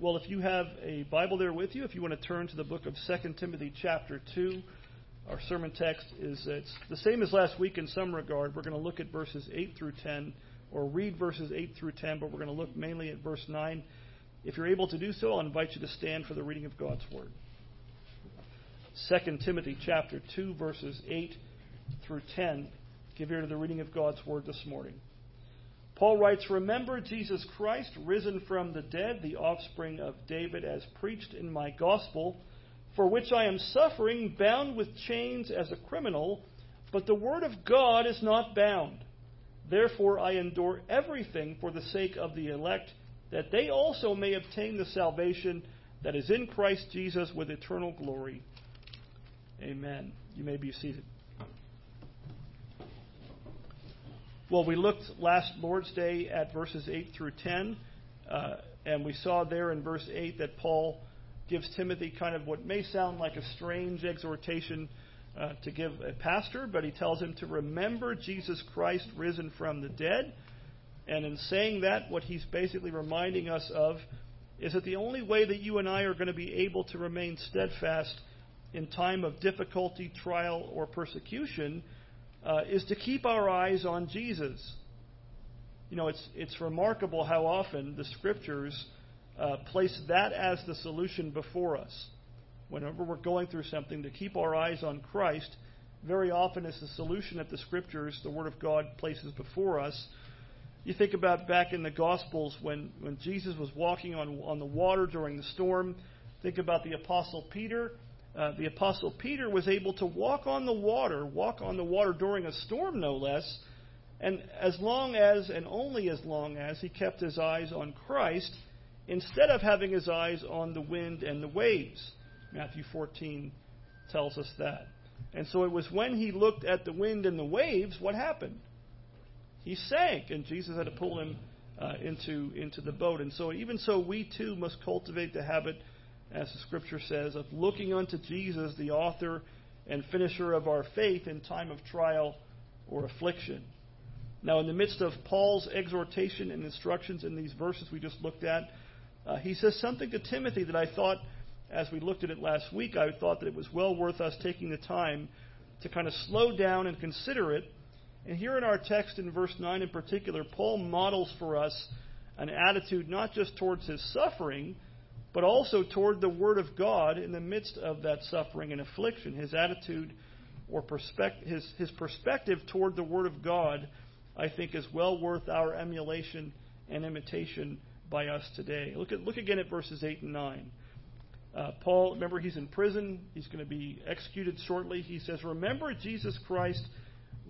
well, if you have a Bible there with you, if you want to turn to the book of 2 Timothy chapter 2, our sermon text is it's the same as last week in some regard. We're going to look at verses 8 through 10, or read verses 8 through 10, but we're going to look mainly at verse 9. If you're able to do so, I'll invite you to stand for the reading of God's Word. 2 Timothy chapter 2, verses 8 through 10. Give ear to the reading of God's Word this morning. Paul writes, Remember Jesus Christ, risen from the dead, the offspring of David, as preached in my gospel, for which I am suffering, bound with chains as a criminal, but the word of God is not bound. Therefore I endure everything for the sake of the elect, that they also may obtain the salvation that is in Christ Jesus with eternal glory. Amen. You may be seated. Well, we looked last Lord's Day at verses 8 through 10, uh, and we saw there in verse 8 that Paul gives Timothy kind of what may sound like a strange exhortation uh, to give a pastor, but he tells him to remember Jesus Christ risen from the dead. And in saying that, what he's basically reminding us of is that the only way that you and I are going to be able to remain steadfast in time of difficulty, trial, or persecution uh, is to keep our eyes on Jesus. You know, it's, it's remarkable how often the scriptures uh, place that as the solution before us. Whenever we're going through something, to keep our eyes on Christ, very often is the solution that the scriptures, the Word of God, places before us. You think about back in the Gospels when, when Jesus was walking on, on the water during the storm. Think about the Apostle Peter uh, the apostle Peter was able to walk on the water, walk on the water during a storm, no less, and as long as, and only as long as, he kept his eyes on Christ, instead of having his eyes on the wind and the waves. Matthew 14 tells us that. And so it was when he looked at the wind and the waves, what happened? He sank, and Jesus had to pull him uh, into, into the boat. And so, even so, we too must cultivate the habit as the scripture says, of looking unto Jesus, the author and finisher of our faith, in time of trial or affliction. Now, in the midst of Paul's exhortation and instructions in these verses we just looked at, uh, he says something to Timothy that I thought, as we looked at it last week, I thought that it was well worth us taking the time to kind of slow down and consider it. And here in our text in verse 9 in particular, Paul models for us an attitude not just towards his suffering but also toward the Word of God in the midst of that suffering and affliction. His attitude or perspective, his, his perspective toward the Word of God, I think, is well worth our emulation and imitation by us today. Look, at, look again at verses 8 and 9. Uh, Paul, remember, he's in prison. He's going to be executed shortly. He says, Remember Jesus Christ,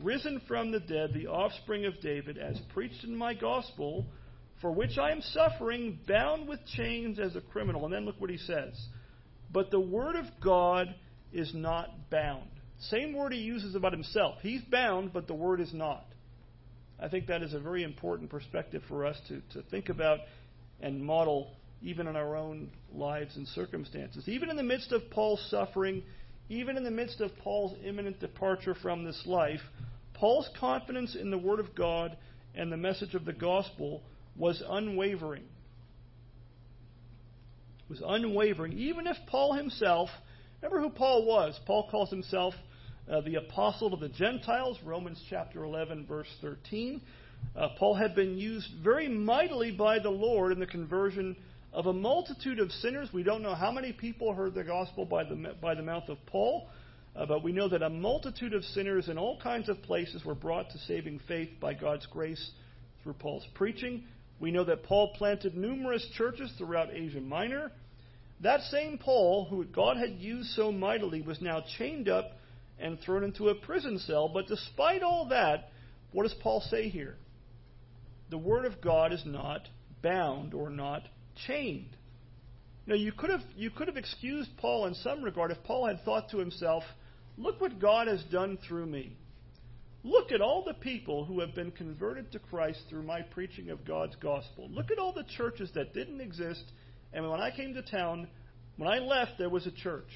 risen from the dead, the offspring of David, as preached in my gospel for which I am suffering, bound with chains as a criminal. And then look what he says. But the word of God is not bound. Same word he uses about himself. He's bound, but the word is not. I think that is a very important perspective for us to, to think about and model even in our own lives and circumstances. Even in the midst of Paul's suffering, even in the midst of Paul's imminent departure from this life, Paul's confidence in the Word of God and the message of the gospel was unwavering. Was unwavering. Even if Paul himself, remember who Paul was? Paul calls himself uh, the apostle to the Gentiles, Romans chapter 11, verse 13. Uh, Paul had been used very mightily by the Lord in the conversion of a multitude of sinners. We don't know how many people heard the gospel by the, by the mouth of Paul, uh, but we know that a multitude of sinners in all kinds of places were brought to saving faith by God's grace through Paul's preaching. We know that Paul planted numerous churches throughout Asia Minor. That same Paul, who God had used so mightily, was now chained up and thrown into a prison cell. But despite all that, what does Paul say here? The Word of God is not bound or not chained. Now you could have you could have excused Paul in some regard if Paul had thought to himself, "Look what God has done through me. Look at all the people who have been converted to Christ through my preaching of God's gospel. Look at all the churches that didn't exist. And when I came to town, when I left, there was a church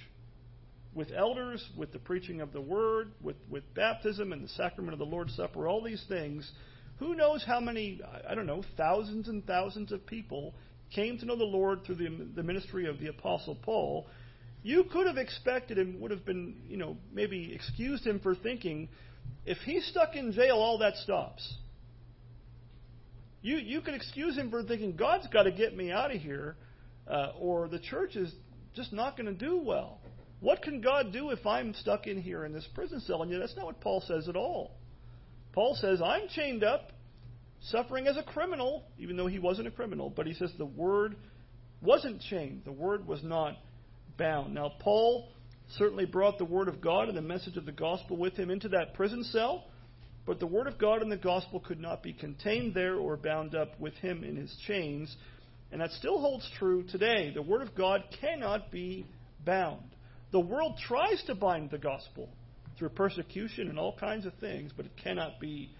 with elders, with the preaching of the word, with, with baptism and the sacrament of the Lord's Supper, all these things. Who knows how many, I don't know, thousands and thousands of people came to know the Lord through the, the ministry of the Apostle Paul, you could have expected and would have been, you know, maybe excused him for thinking, if he's stuck in jail, all that stops. You, you could excuse him for thinking, God's got to get me out of here, uh, or the church is just not going to do well. What can God do if I'm stuck in here in this prison cell? And yet, that's not what Paul says at all. Paul says, I'm chained up, suffering as a criminal, even though he wasn't a criminal, but he says the word wasn't chained. The word was not bound. Now, Paul certainly brought the word of God and the message of the gospel with him into that prison cell, but the word of God and the gospel could not be contained there or bound up with him in his chains. And that still holds true today. The word of God cannot be bound. The world tries to bind the gospel through persecution and all kinds of things, but it cannot be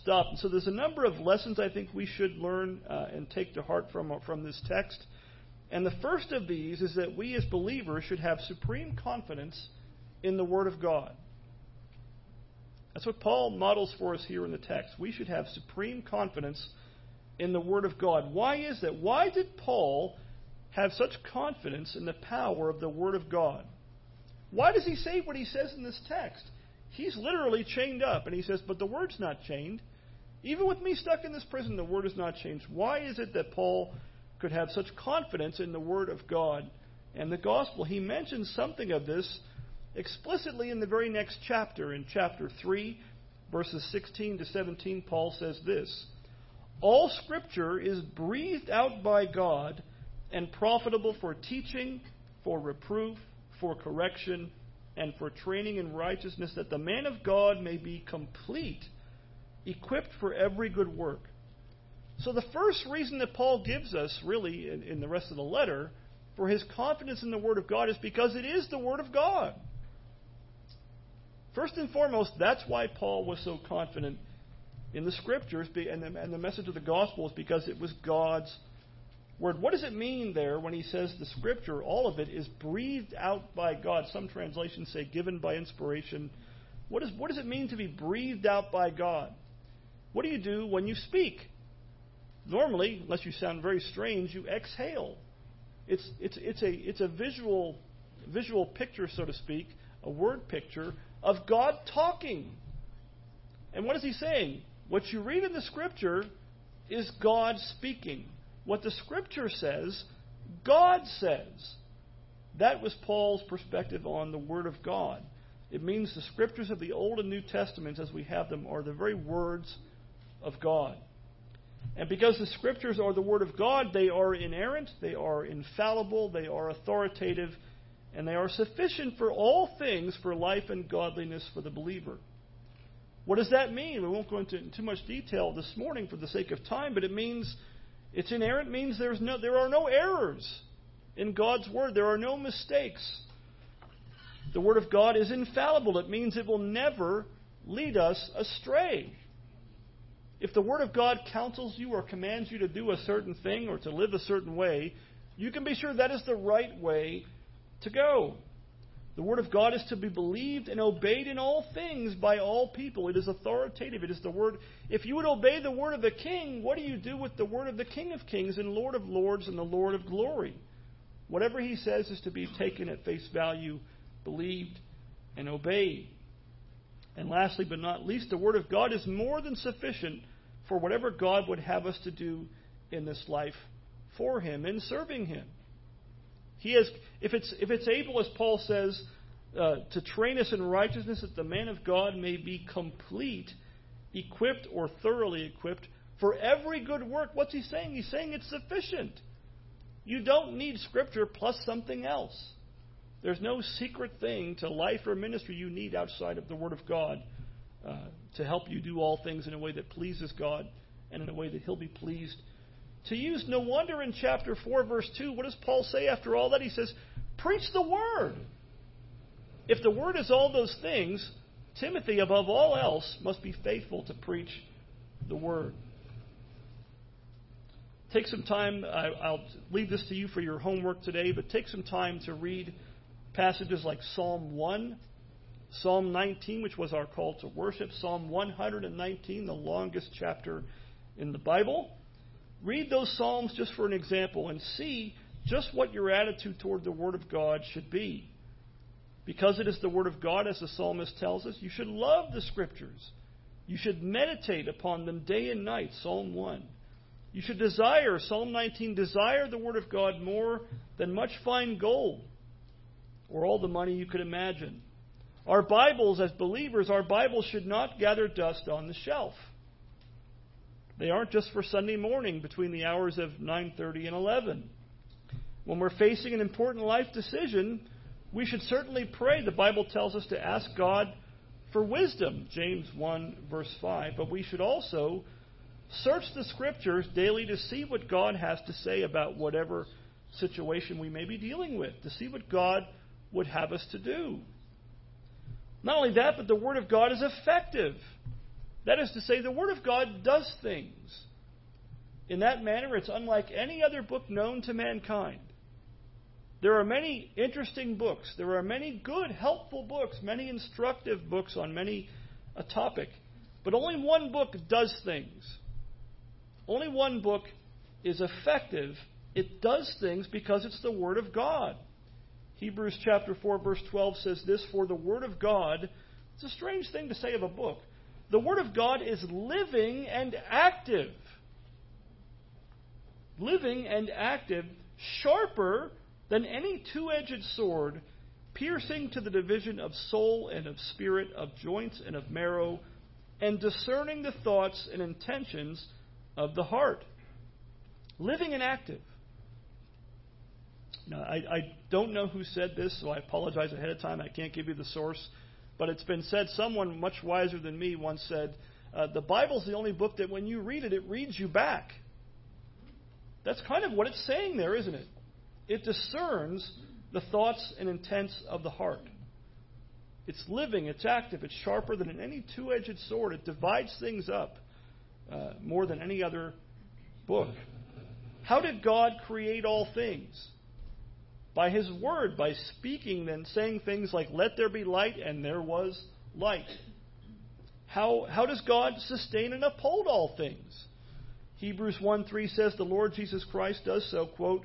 stopped. And so there's a number of lessons I think we should learn uh, and take to heart from, from this text. And the first of these is that we as believers should have supreme confidence in the Word of God. That's what Paul models for us here in the text. We should have supreme confidence in the Word of God. Why is that? Why did Paul have such confidence in the power of the Word of God? Why does he say what he says in this text? He's literally chained up, and he says, But the Word's not chained. Even with me stuck in this prison, the Word is not changed. Why is it that Paul could have such confidence in the Word of God and the gospel? He mentions something of this explicitly in the very next chapter. In chapter 3, verses 16 to 17, Paul says this All Scripture is breathed out by God and profitable for teaching, for reproof, for correction, and for training in righteousness, that the man of God may be complete, equipped for every good work. So, the first reason that Paul gives us, really, in, in, the rest of the letter, for his confidence in the Word of God is because it is the Word of God. First and foremost, that's why Paul was so confident in the Scriptures and the, and the message of the gospel is because it was God's word. What does it mean there when he says the scripture, all of it, is breathed out by God? Some translations say given by inspiration. What, is, what does it mean to be breathed out by God? What do you do when you speak? Normally, unless you sound very strange, you exhale. It's, it's, it's, a, it's a visual, visual picture, so to speak, a word picture of God talking. And what is he saying? What you read in the scripture is God speaking. What the Scripture says, God says. That was Paul's perspective on the Word of God. It means the Scriptures of the Old and New Testaments, as we have them, are the very words of God. And because the Scriptures are the Word of God, they are inerrant, they are infallible, they are authoritative, and they are sufficient for all things for life and godliness for the believer. What does that mean? We won't go into too much detail this morning for the sake of time, but it means it's inerrant means there's no, there are no errors in God's Word. There are no mistakes. The Word of God is infallible. It means it will never lead us astray. If the Word of God counsels you or commands you to do a certain thing or to live a certain way, you can be sure that is the right way to go. The Word of God is to be believed and obeyed in all things by all people. It is authoritative. It is the Word. If you would obey the Word of the King, what do you do with the Word of the King of Kings and Lord of Lords and the Lord of Glory? Whatever He says is to be taken at face value, believed, and obeyed. And lastly, but not least, the Word of God is more than sufficient for whatever God would have us to do in this life for Him in serving Him. He has, if it's, if it's able, as Paul says, uh, to train us in righteousness that the man of God may be complete, equipped or thoroughly equipped for every good work. What's he saying? He's saying it's sufficient. You don't need Scripture plus something else. There's no secret thing to life or ministry you need outside of the Word of God uh, to help you do all things in a way that pleases God and in a way that He'll be pleased to use. No wonder in chapter 4, verse 2, what does Paul say after all that? He says, Preach the word. If the word is all those things, Timothy, above all else, must be faithful to preach the word. Take some time, I'll leave this to you for your homework today, but take some time to read passages like Psalm 1, Psalm 19, which was our call to worship, Psalm 119, the longest chapter in the Bible. Read those Psalms just for an example and see just what your attitude toward the Word of God should be. Because it is the Word of God, as the psalmist tells us, you should love the Scriptures. You should meditate upon them day and night, Psalm 1. You should desire, Psalm 19, desire the Word of God more than much fine gold or all the money you could imagine. Our Bibles, as believers, our Bibles should not gather dust on the shelf. They aren't just for Sunday morning between the hours of 9:30 and 11. When we're facing an important life decision, we should certainly pray. The Bible tells us to ask God for wisdom, James 1 verse 5, but we should also search the scriptures daily to see what God has to say about whatever situation we may be dealing with, to see what God would have us to do. Not only that, but the Word of God is effective. That is to say, the Word of God does things. In that manner, it's unlike any other book known to mankind. There are many interesting books. There are many good, helpful books, many instructive books on many a topic. But only one book does things. Only one book is effective. It does things because it's the Word of God. Hebrews chapter 4 verse 12 says this, For the Word of God, it's a strange thing to say of a book. The Word of God is living and active. Living and active, sharper than any two edged sword, piercing to the division of soul and of spirit, of joints and of marrow, and discerning the thoughts and intentions of the heart. Living and active. I, I don't know who said this, so I apologize ahead of time. I can't give you the source. But it's been said, someone much wiser than me once said, uh, the Bible's the only book that when you read it, it reads you back. That's kind of what it's saying there, isn't it? It discerns the thoughts and intents of the heart. It's living, it's active, it's sharper than any two edged sword. It divides things up uh, more than any other book. How did God create all things? By his word, by speaking and saying things like, Let there be light, and there was light. How, how does God sustain and uphold all things? Hebrews 1 3 says, The Lord Jesus Christ does so, quote,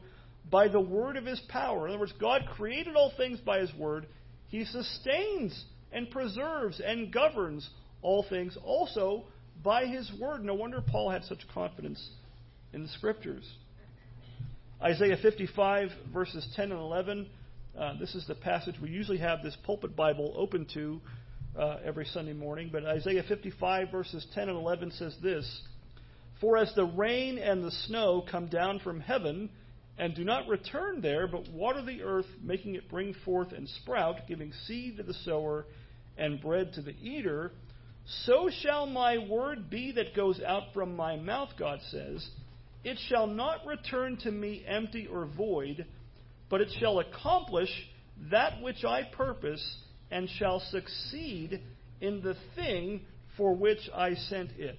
by the word of his power. In other words, God created all things by his word. He sustains and preserves and governs all things also by his word. No wonder Paul had such confidence in the scriptures. Isaiah 55, verses 10 and 11. Uh, this is the passage we usually have this pulpit Bible open to uh, every Sunday morning. But Isaiah 55, verses 10 and 11 says this For as the rain and the snow come down from heaven, and do not return there, but water the earth, making it bring forth and sprout, giving seed to the sower and bread to the eater, so shall my word be that goes out from my mouth, God says. It shall not return to me empty or void, but it shall accomplish that which I purpose, and shall succeed in the thing for which I sent it.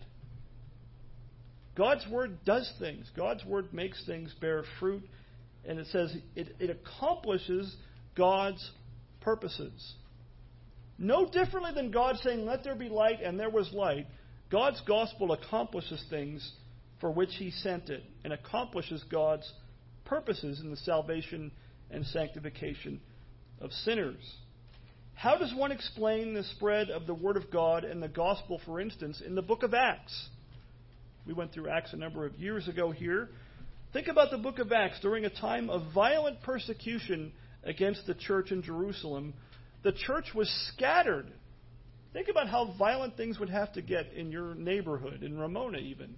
God's word does things. God's word makes things bear fruit, and it says it, it accomplishes God's purposes. No differently than God saying, Let there be light, and there was light, God's gospel accomplishes things for which he sent it and accomplishes God's purposes in the salvation and sanctification of sinners. How does one explain the spread of the Word of God and the gospel, for instance, in the book of Acts? We went through Acts a number of years ago here. Think about the book of Acts during a time of violent persecution against the church in Jerusalem. The church was scattered. Think about how violent things would have to get in your neighborhood, in Ramona even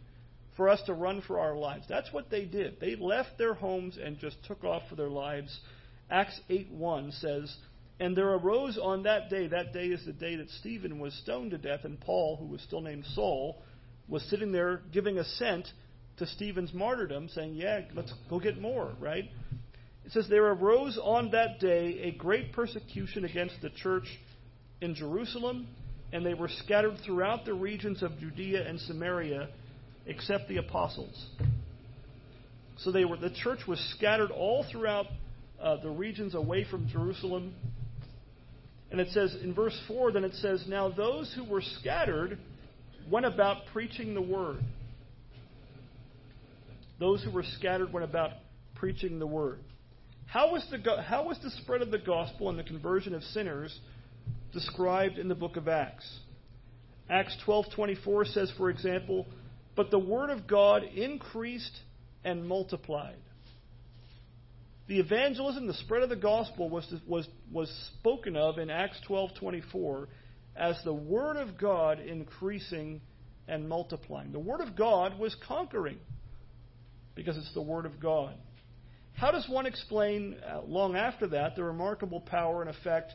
for us to run for our lives. That's what they did. They left their homes and just took off for their lives. Acts 8:1 says, "And there arose on that day, that day is the day that Stephen was stoned to death and Paul, who was still named Saul, was sitting there giving assent to Stephen's martyrdom, saying, "Yeah, let's go get more," right? It says there arose on that day a great persecution against the church in Jerusalem, and they were scattered throughout the regions of Judea and Samaria except the apostles. So they were, the church was scattered all throughout uh, the regions away from Jerusalem. And it says in verse 4, then it says, Now those who were scattered went about preaching the word. Those who were scattered went about preaching the word. How was the, how was the spread of the gospel and the conversion of sinners described in the book of Acts? Acts 12:24 says, for example, "But the word of God increased and multiplied." The evangelism, the spread of the gospel was, was, was spoken of in Acts 12:24 as the word of God increasing and multiplying. The word of God was conquering because it's the word of God. How does one explain, uh, long after that, the remarkable power and effect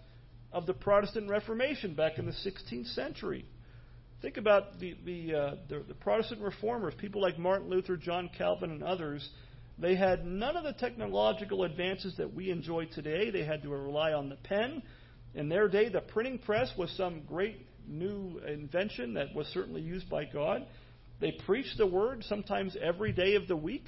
of the Protestant Reformation back in the 16th century? Think about the, the, uh, the, the Protestant reformers, people like Martin Luther, John Calvin, and others they had none of the technological advances that we enjoy today. They had to rely on the pen. In their day, the printing press was some great new invention that was certainly used by God. They preached the word sometimes every day of the week.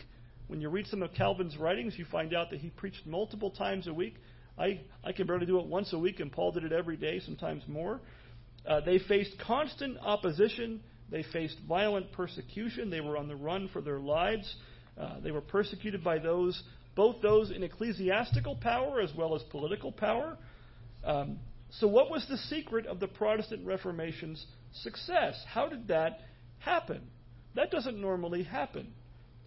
When you read some of Calvin's writings, you find out that he preached multiple times a week. I, I can barely do it once a week, and Paul did it every day, sometimes more. Uh, they faced constant opposition. They faced violent persecution. They were on the run for their lives. Uh, they were persecuted by those, both those in ecclesiastical power as well as political power. Um, so, what was the secret of the Protestant Reformation's success? How did that happen? That doesn't normally happen.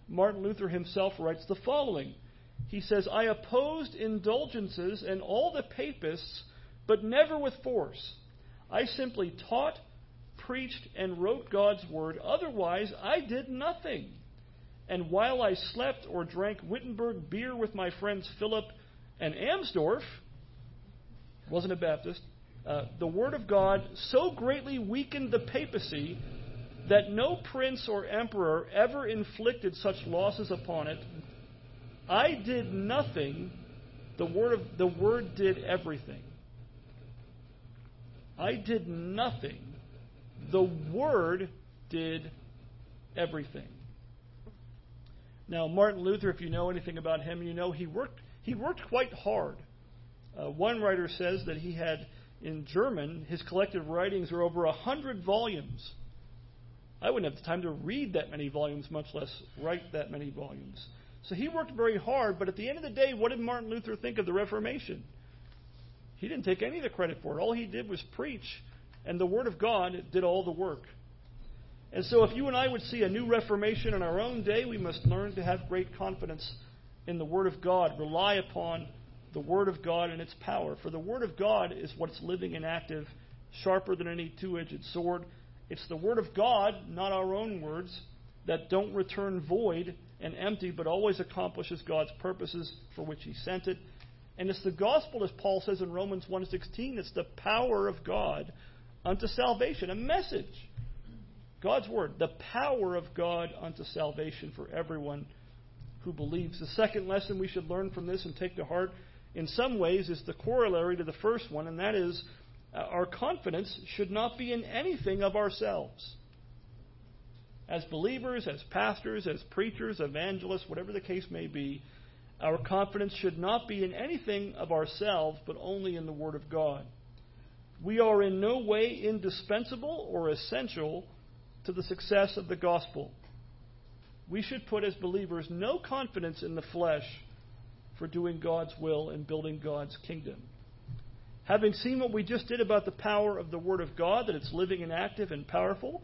Martin Luther himself writes the following He says, I opposed indulgences and all the papists, but never with force. I simply taught, preached, and wrote God's word. Otherwise, I did nothing. And while I slept or drank Wittenberg beer with my friends Philip and Amsdorf, wasn't a Baptist, uh, the Word of God so greatly weakened the papacy that no prince or emperor ever inflicted such losses upon it. I did nothing, the Word, of, the word did everything. I did nothing, the Word did everything. Now, Martin Luther, if you know anything about him, you know he worked, he worked quite hard. Uh, one writer says that he had, in German, his collected writings are over a hundred volumes. I wouldn't have the time to read that many volumes, much less write that many volumes. So he worked very hard, but at the end of the day, what did Martin Luther think of the Reformation? He didn't take any of the credit for it. All he did was preach, and the Word of God did all the work. And so, if you and I would see a new reformation in our own day, we must learn to have great confidence in the Word of God. Rely upon the Word of God and its power. For the Word of God is what's living and active, sharper than any two edged sword. It's the Word of God, not our own words, that don't return void and empty, but always accomplishes God's purposes for which He sent it. And it's the gospel, as Paul says in Romans 1.16, it's the power of God unto salvation, a message God's Word, the power of God unto salvation for everyone who believes. The second lesson we should learn from this and take to heart, in some ways, is the corollary to the first one, and that is uh, our confidence should not be in anything of ourselves. As believers, as pastors, as preachers, evangelists, whatever the case may be, our confidence should not be in anything of ourselves, but only in the Word of God. We are in no way indispensable or essential to the success of the gospel. We should put, as believers, no confidence in the flesh for doing God's will and building God's kingdom. Having seen what we just did about the power of the Word of God, that it's living and active and powerful,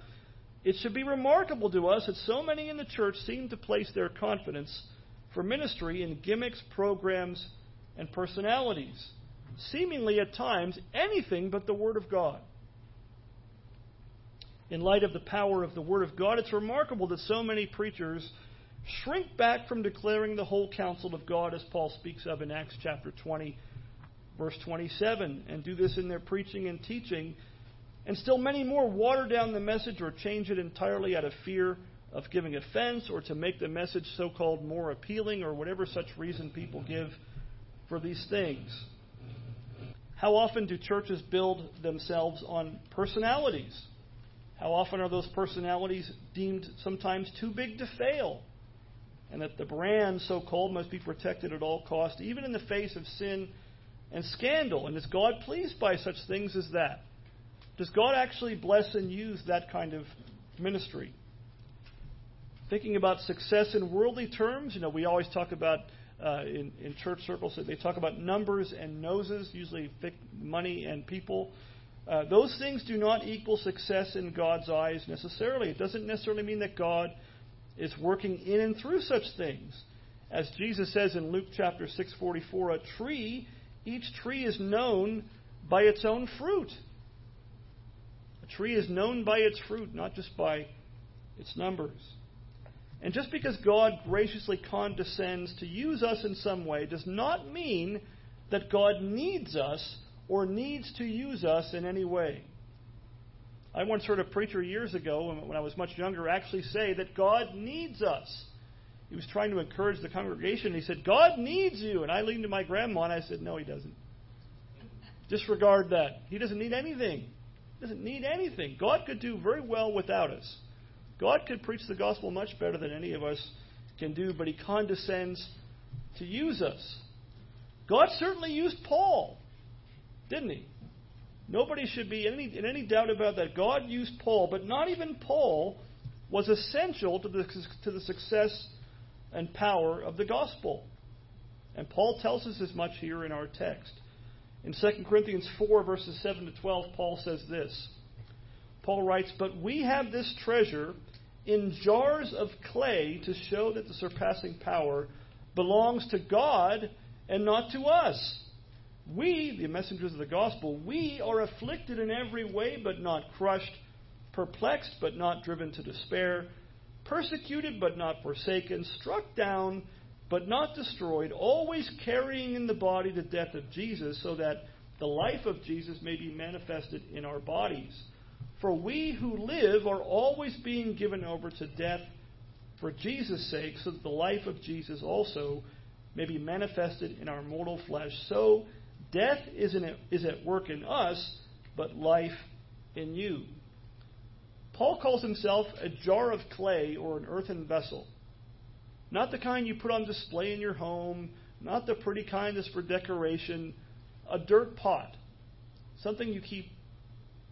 it should be remarkable to us that so many in the church seem to place their confidence for ministry in gimmicks, programs, and personalities, seemingly at times anything but the Word of God in light of the power of the Word of God, it's remarkable that so many preachers shrink back from declaring the whole counsel of God, as Paul speaks of in Acts chapter 20, verse 27, and do this in their preaching and teaching. And still many more water down the message or change it entirely out of fear of giving offense or to make the message so called more appealing or whatever such reason people give for these things. How often do churches build themselves on personalities? How often are those personalities deemed sometimes too big to fail? And that the brand, so called, must be protected at all costs, even in the face of sin and scandal. And is God pleased by such things as that? Does God actually bless and use that kind of ministry? Thinking about success in worldly terms, you know, we always talk about uh, in, in church circles, that they talk about numbers and noses, usually money and people. Uh, those things do not equal success in God's eyes necessarily. It doesn't necessarily mean that God is working in and through such things. As Jesus says in Luke chapter 6:44, a tree, each tree is known by its own fruit. A tree is known by its fruit, not just by its numbers. And just because God graciously condescends to use us in some way does not mean that God needs us or needs to use us in any way. I once heard a preacher years ago, when I was much younger, actually say that God needs us. He was trying to encourage the congregation. He said, God needs you. And I leaned to my grandma and I said, No, he doesn't. Disregard that. He doesn't need anything. He doesn't need anything. God could do very well without us. God could preach the gospel much better than any of us can do, but he condescends to use us. God certainly used Paul, didn't he? Nobody should be in any, in any doubt about that. God used Paul, but not even Paul was essential to the, to the success and power of the gospel. And Paul tells us as much here in our text. In 2 Corinthians 4, verses 7 to 12, Paul says this. Paul writes, But we have this treasure in jars of clay to show that the surpassing power belongs to God and not to us. We, the messengers of the gospel, we are afflicted in every way, but not crushed, perplexed, but not driven to despair, persecuted, but not forsaken, struck down, but not destroyed, always carrying in the body the death of Jesus, so that the life of Jesus may be manifested in our bodies. For we who live are always being given over to death for Jesus' sake, so that the life of Jesus also may be manifested in our mortal flesh. So death is, in, is at work in us, but life in you. Paul calls himself a jar of clay or an earthen vessel. Not the kind you put on display in your home, not the pretty kind that's for decoration, a dirt pot. Something you keep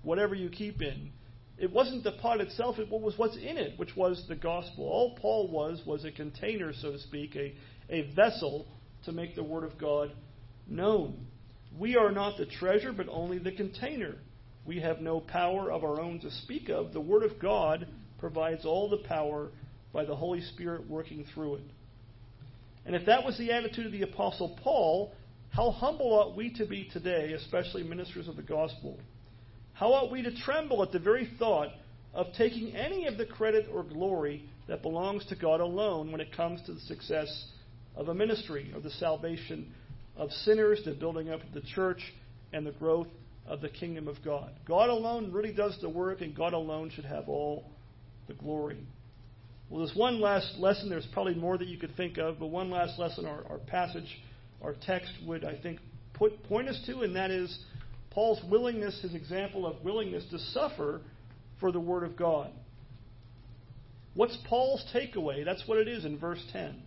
whatever you keep in. It wasn't the pot itself, it was what's in it, which was the gospel. All Paul was was a container, so to speak, a, a vessel to make the Word of God known. We are not the treasure, but only the container. We have no power of our own to speak of. The Word of God provides all the power by the Holy Spirit working through it. And if that was the attitude of the Apostle Paul, how humble ought we to be today, especially ministers of the gospel? How ought we to tremble at the very thought of taking any of the credit or glory that belongs to God alone when it comes to the success of a ministry, of the salvation of sinners, the building up of the church, and the growth of the kingdom of God? God alone really does the work, and God alone should have all the glory. Well, there's one last lesson. There's probably more that you could think of, but one last lesson our, our passage, our text would, I think, put, point us to, and that is Paul's willingness, his example of willingness to suffer for the Word of God. What's Paul's takeaway? That's what it is in verse 10.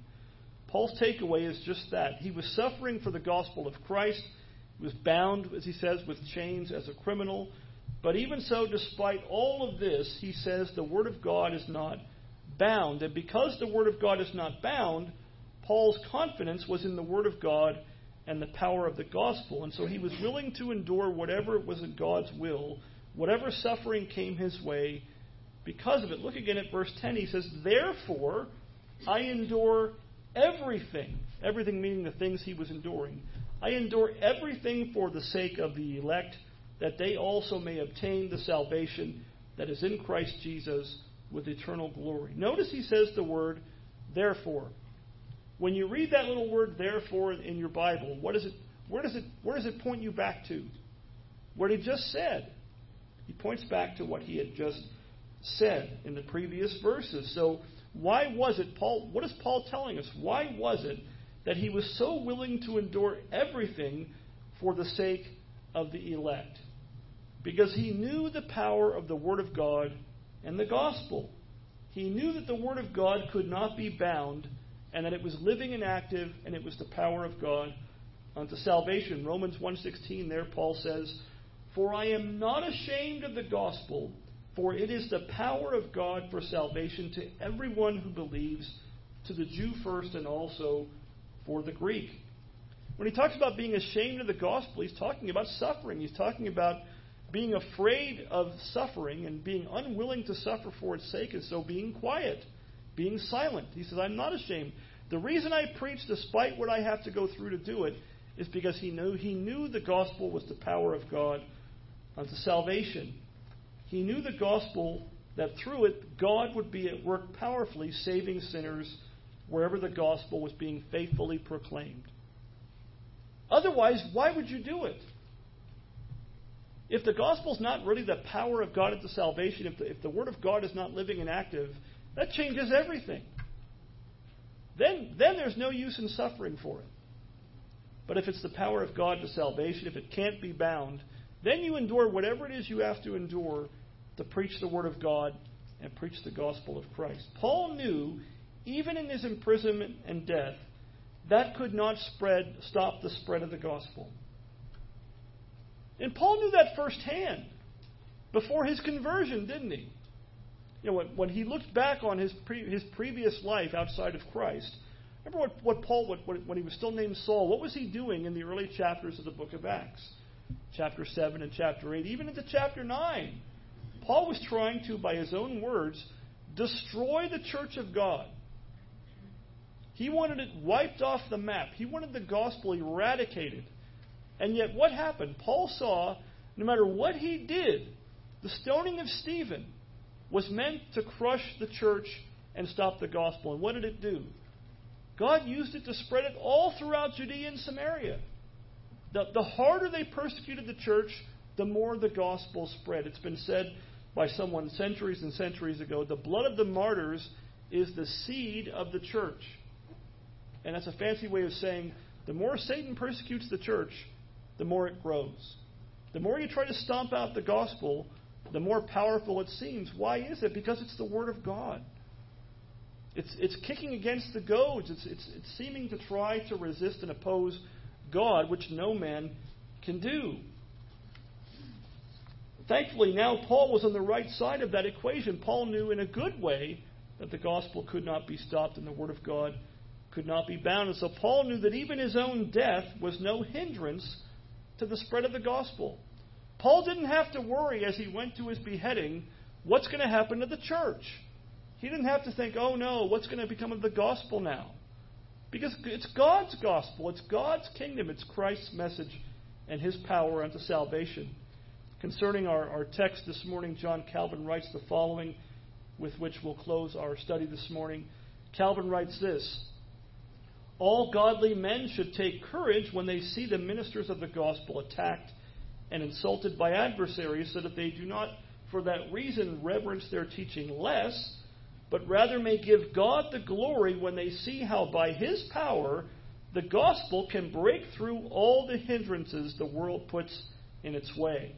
Paul's takeaway is just that. He was suffering for the gospel of Christ. He was bound, as he says, with chains as a criminal. But even so, despite all of this, he says the Word of God is not bound. And because the Word of God is not bound, Paul's confidence was in the Word of God and the power of the gospel. And so he was willing to endure whatever was in God's will, whatever suffering came his way because of it. Look again at verse 10. He says, Therefore, I endure everything. Everything meaning the things he was enduring. I endure everything for the sake of the elect, that they also may obtain the salvation that is in Christ Jesus with eternal glory. Notice he says the word therefore. When you read that little word therefore in your Bible, what is it, where, does it, where does it point you back to? What he just said. He points back to what he had just said in the previous verses. So, why was it, Paul? What is Paul telling us? Why was it that he was so willing to endure everything for the sake of the elect? Because he knew the power of the Word of God and the gospel. He knew that the Word of God could not be bound and that it was living and active, and it was the power of God unto salvation. Romans 1:16 there Paul says, "For I am not ashamed of the gospel, For it is the power of God for salvation to everyone who believes, to the Jew first and also for the Greek. When he talks about being ashamed of the gospel, he's talking about suffering. He's talking about being afraid of suffering and being unwilling to suffer for its sake, and so being quiet, being silent. He says, I'm not ashamed. The reason I preach, despite what I have to go through to do it, is because he knew he knew the gospel was the power of God unto salvation. He knew the gospel that through it God would be at work powerfully saving sinners wherever the gospel was being faithfully proclaimed. Otherwise, why would you do it? If the gospel is not really the power of God unto salvation, if the, if the word of God is not living and active, that changes everything. Then, then there's no use in suffering for it. But if it's the power of God to salvation, if it can't be bound, then you endure whatever it is you have to endure to preach the Word of God and preach the gospel of Christ. Paul knew, even in his imprisonment and death, that could not spread, stop the spread of the gospel. And Paul knew that firsthand before his conversion, didn't he? You know, when, when he looked back on his, pre, his previous life outside of Christ, remember what, what Paul, what, when he was still named Saul, what was he doing in the early chapters of the book of Acts? Chapter 7 and chapter 8, even into chapter 9. Paul was trying to, by his own words, destroy the church of God. He wanted it wiped off the map. He wanted the gospel eradicated. And yet, what happened? Paul saw no matter what he did, the stoning of Stephen was meant to crush the church and stop the gospel. And what did it do? God used it to spread it all throughout Judea and Samaria. The, the harder they persecuted the church, the more the gospel spread. It's been said by someone centuries and centuries ago the blood of the martyrs is the seed of the church. And that's a fancy way of saying the more Satan persecutes the church, the more it grows. The more you try to stomp out the gospel, the more powerful it seems. Why is it? Because it's the Word of God. It's, it's kicking against the goads. It's, it's, it's seeming to try to resist and oppose God, which no man can do. Thankfully, now Paul was on the right side of that equation. Paul knew in a good way that the gospel could not be stopped and the Word of God could not be bound. And so Paul knew that even his own death was no hindrance to the spread of the gospel. Paul didn't have to worry as he went to his beheading what's going to happen to the church. He didn't have to think, oh no, what's going to become of the gospel now? Because it's God's gospel, it's God's kingdom, it's Christ's message and his power unto salvation. Concerning our, our text this morning, John Calvin writes the following, with which we'll close our study this morning. Calvin writes this All godly men should take courage when they see the ministers of the gospel attacked and insulted by adversaries, so that they do not, for that reason, reverence their teaching less, but rather may give God the glory when they see how by His power the gospel can break through all the hindrances the world puts in its way.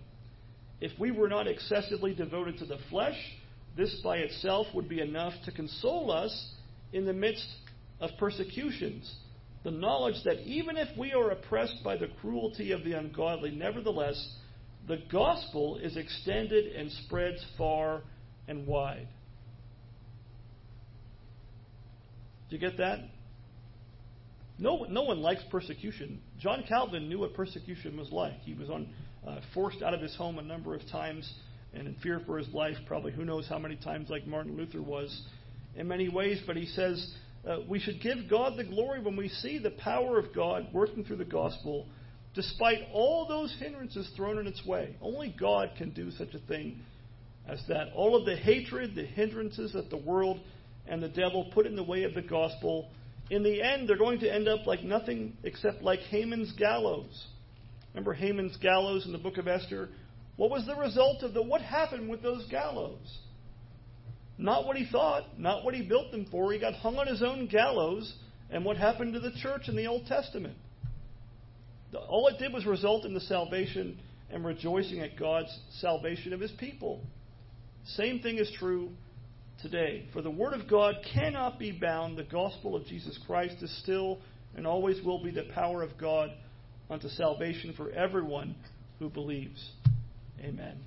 If we were not excessively devoted to the flesh, this by itself would be enough to console us in the midst of persecutions the knowledge that even if we are oppressed by the cruelty of the ungodly, nevertheless, the gospel is extended and spreads far and wide. Do you get that? No, no one likes persecution. John Calvin knew what persecution was like. He was on, uh, forced out of his home a number of times and in fear for his life, probably who knows how many times, like Martin Luther was in many ways. But he says uh, we should give God the glory when we see the power of God working through the gospel, despite all those hindrances thrown in its way. Only God can do such a thing as that. All of the hatred, the hindrances that the world and the devil put in the way of the gospel, in the end, they're going to end up like nothing except like Haman's gallows. Remember Haman's gallows in the book of Esther? What was the result of the what happened with those gallows? Not what he thought, not what he built them for. He got hung on his own gallows, and what happened to the church in the Old Testament? All it did was result in the salvation and rejoicing at God's salvation of his people. Same thing is true today. For the Word of God cannot be bound. The gospel of Jesus Christ is still and always will be the power of God unto salvation for everyone who believes. Amen.